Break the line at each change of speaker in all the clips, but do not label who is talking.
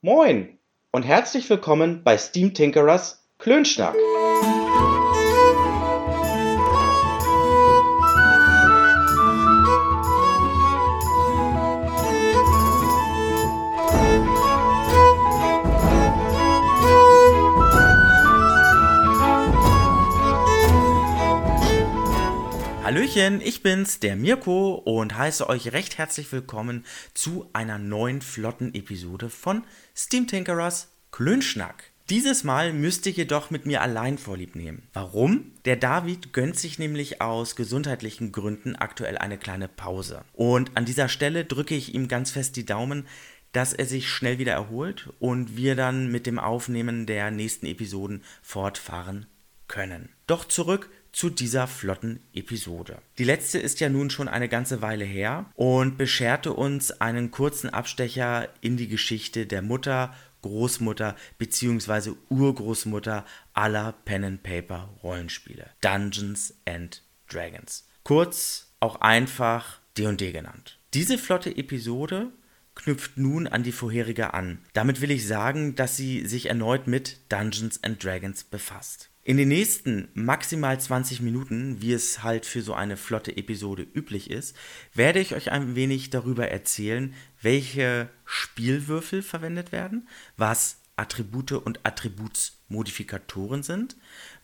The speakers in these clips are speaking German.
Moin und herzlich willkommen bei Steam Tinkerers Klönschnack.
Hallöchen, ich bin's, der Mirko und heiße euch recht herzlich willkommen zu einer neuen flotten Episode von Steam Tinkerers Klönschnack. Dieses Mal müsst ihr jedoch mit mir allein vorlieb nehmen. Warum? Der David gönnt sich nämlich aus gesundheitlichen Gründen aktuell eine kleine Pause. Und an dieser Stelle drücke ich ihm ganz fest die Daumen, dass er sich schnell wieder erholt und wir dann mit dem Aufnehmen der nächsten Episoden fortfahren können. Doch zurück zu dieser flotten Episode. Die letzte ist ja nun schon eine ganze Weile her und bescherte uns einen kurzen Abstecher in die Geschichte der Mutter, Großmutter bzw. Urgroßmutter aller Pen and Paper Rollenspiele. Dungeons and Dragons. Kurz auch einfach D&D genannt. Diese flotte Episode knüpft nun an die vorherige an. Damit will ich sagen, dass sie sich erneut mit Dungeons and Dragons befasst. In den nächsten maximal 20 Minuten, wie es halt für so eine flotte Episode üblich ist, werde ich euch ein wenig darüber erzählen, welche Spielwürfel verwendet werden, was Attribute und Attributsmodifikatoren sind,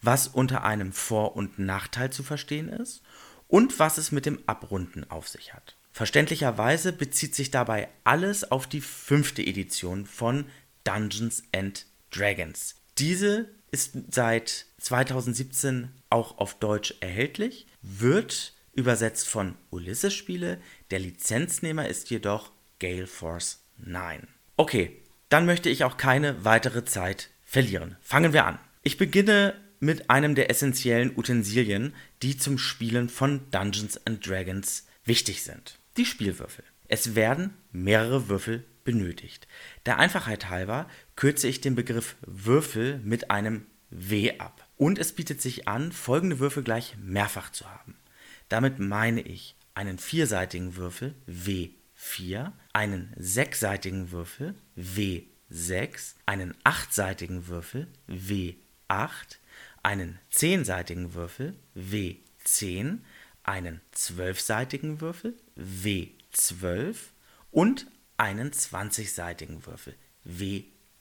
was unter einem Vor- und Nachteil zu verstehen ist und was es mit dem Abrunden auf sich hat. Verständlicherweise bezieht sich dabei alles auf die fünfte Edition von Dungeons and Dragons. Diese ist seit 2017 auch auf Deutsch erhältlich, wird übersetzt von Ulysses Spiele, der Lizenznehmer ist jedoch Gale Force 9. Okay, dann möchte ich auch keine weitere Zeit verlieren. Fangen wir an. Ich beginne mit einem der essentiellen Utensilien, die zum Spielen von Dungeons and Dragons wichtig sind. Die Spielwürfel. Es werden mehrere Würfel benötigt. Der Einfachheit halber kürze ich den Begriff Würfel mit einem W ab. Und es bietet sich an, folgende Würfel gleich mehrfach zu haben. Damit meine ich einen vierseitigen Würfel W4, einen sechsseitigen Würfel W6, einen achtseitigen Würfel W8, einen zehnseitigen Würfel W10, einen zwölfseitigen Würfel W12 und einen 20-seitigen Würfel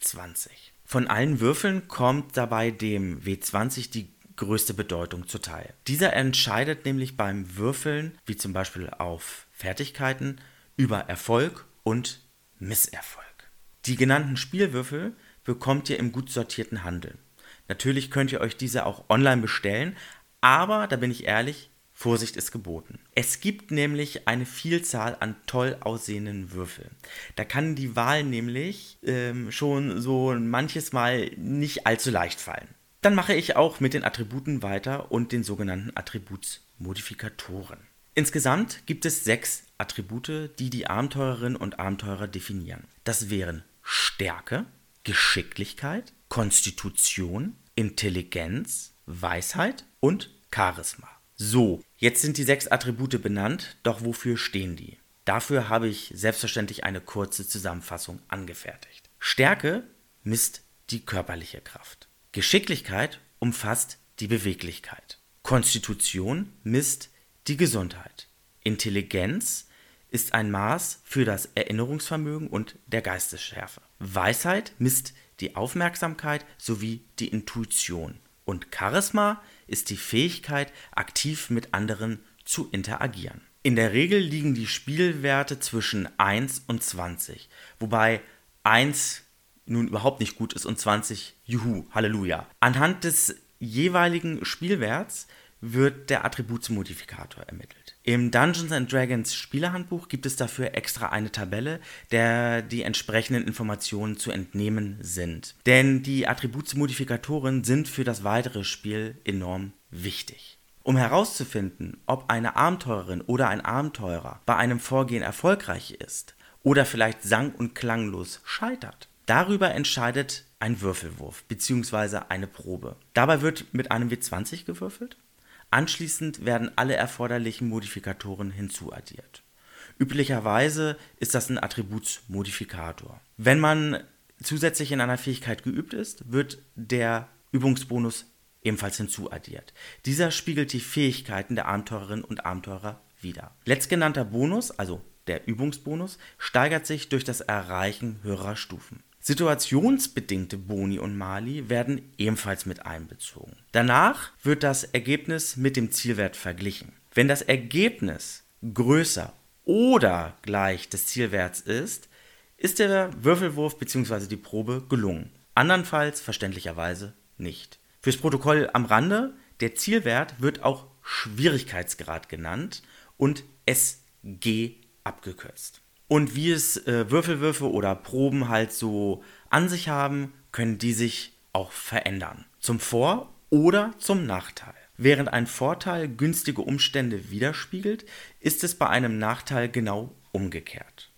W20. Von allen Würfeln kommt dabei dem W20 die größte Bedeutung zuteil. Dieser entscheidet nämlich beim Würfeln, wie zum Beispiel auf Fertigkeiten, über Erfolg und Misserfolg. Die genannten Spielwürfel bekommt ihr im gut sortierten Handel. Natürlich könnt ihr euch diese auch online bestellen, aber da bin ich ehrlich, Vorsicht ist geboten. Es gibt nämlich eine Vielzahl an toll aussehenden Würfeln. Da kann die Wahl nämlich ähm, schon so manches Mal nicht allzu leicht fallen. Dann mache ich auch mit den Attributen weiter und den sogenannten Attributsmodifikatoren. Insgesamt gibt es sechs Attribute, die die Abenteurerinnen und Abenteurer definieren. Das wären Stärke, Geschicklichkeit, Konstitution, Intelligenz, Weisheit und Charisma. So, jetzt sind die sechs Attribute benannt, doch wofür stehen die? Dafür habe ich selbstverständlich eine kurze Zusammenfassung angefertigt. Stärke misst die körperliche Kraft. Geschicklichkeit umfasst die Beweglichkeit. Konstitution misst die Gesundheit. Intelligenz ist ein Maß für das Erinnerungsvermögen und der Geistesschärfe. Weisheit misst die Aufmerksamkeit sowie die Intuition. Und Charisma ist die Fähigkeit, aktiv mit anderen zu interagieren. In der Regel liegen die Spielwerte zwischen 1 und 20, wobei 1 nun überhaupt nicht gut ist und 20, juhu, Halleluja. Anhand des jeweiligen Spielwerts wird der Attributsmodifikator ermittelt. Im Dungeons and Dragons Spielerhandbuch gibt es dafür extra eine Tabelle, der die entsprechenden Informationen zu entnehmen sind. Denn die Attributsmodifikatoren sind für das weitere Spiel enorm wichtig. Um herauszufinden, ob eine Abenteurerin oder ein Abenteurer bei einem Vorgehen erfolgreich ist oder vielleicht sang- und klanglos scheitert, darüber entscheidet ein Würfelwurf bzw. eine Probe. Dabei wird mit einem W20 gewürfelt Anschließend werden alle erforderlichen Modifikatoren hinzuaddiert. Üblicherweise ist das ein Attributsmodifikator. Wenn man zusätzlich in einer Fähigkeit geübt ist, wird der Übungsbonus ebenfalls hinzuaddiert. Dieser spiegelt die Fähigkeiten der Abenteurerinnen und Abenteurer wider. Letztgenannter Bonus, also der Übungsbonus, steigert sich durch das Erreichen höherer Stufen. Situationsbedingte Boni und Mali werden ebenfalls mit einbezogen. Danach wird das Ergebnis mit dem Zielwert verglichen. Wenn das Ergebnis größer oder gleich des Zielwerts ist, ist der Würfelwurf bzw. die Probe gelungen. Andernfalls verständlicherweise nicht. Fürs Protokoll am Rande, der Zielwert wird auch Schwierigkeitsgrad genannt und SG abgekürzt. Und wie es äh, Würfelwürfe oder Proben halt so an sich haben, können die sich auch verändern. Zum Vor- oder zum Nachteil. Während ein Vorteil günstige Umstände widerspiegelt, ist es bei einem Nachteil genau umgekehrt.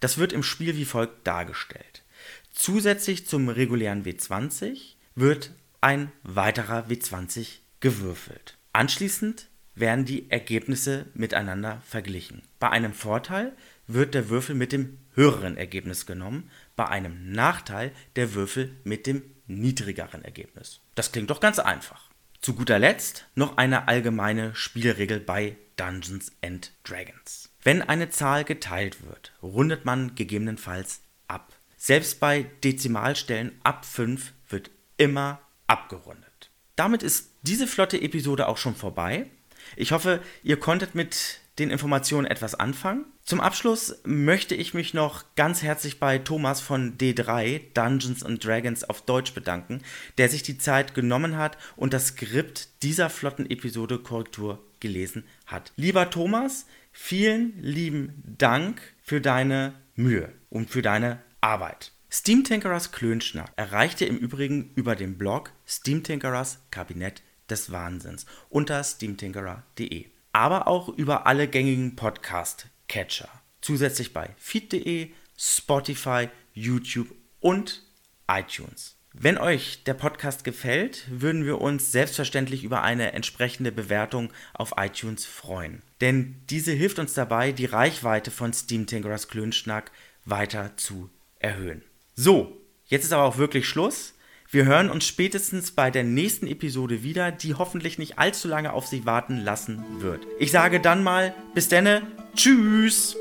Das wird im Spiel wie folgt dargestellt. Zusätzlich zum regulären W20 wird ein weiterer W20 gewürfelt. Anschließend werden die Ergebnisse miteinander verglichen. Bei einem Vorteil wird der Würfel mit dem höheren Ergebnis genommen, bei einem Nachteil der Würfel mit dem niedrigeren Ergebnis. Das klingt doch ganz einfach. Zu guter Letzt noch eine allgemeine Spielregel bei Dungeons and Dragons. Wenn eine Zahl geteilt wird, rundet man gegebenenfalls ab. Selbst bei Dezimalstellen ab 5 wird immer abgerundet. Damit ist diese flotte Episode auch schon vorbei. Ich hoffe, ihr konntet mit den Informationen etwas anfangen. Zum Abschluss möchte ich mich noch ganz herzlich bei Thomas von D3 Dungeons and Dragons auf Deutsch bedanken, der sich die Zeit genommen hat und das Skript dieser flotten Episode Korrektur gelesen hat. Lieber Thomas, vielen lieben Dank für deine Mühe und für deine Arbeit. Steam Tinkerers Klönschnack erreichte im Übrigen über den Blog Steam Kabinett des Wahnsinns unter steamtinkerer.de aber auch über alle gängigen Podcast-Catcher. Zusätzlich bei feed.de, Spotify, YouTube und iTunes. Wenn euch der Podcast gefällt, würden wir uns selbstverständlich über eine entsprechende Bewertung auf iTunes freuen. Denn diese hilft uns dabei, die Reichweite von Steam Tinkerers Klönschnack weiter zu erhöhen. So, jetzt ist aber auch wirklich Schluss. Wir hören uns spätestens bei der nächsten Episode wieder, die hoffentlich nicht allzu lange auf sich warten lassen wird. Ich sage dann mal, bis denne, tschüss!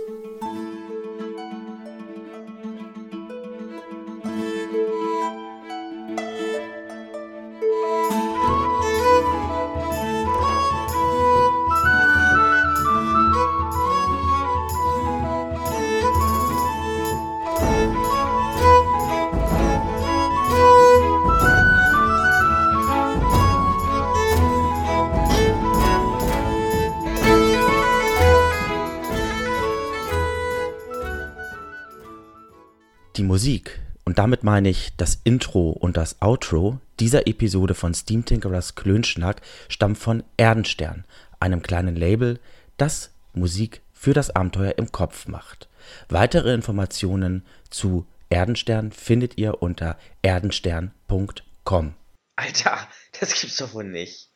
Musik, und damit meine ich das Intro und das Outro dieser Episode von Steam Tinkerers Klönschnack, stammt von Erdenstern, einem kleinen Label, das Musik für das Abenteuer im Kopf macht. Weitere Informationen zu Erdenstern findet ihr unter erdenstern.com.
Alter, das gibt's doch wohl nicht.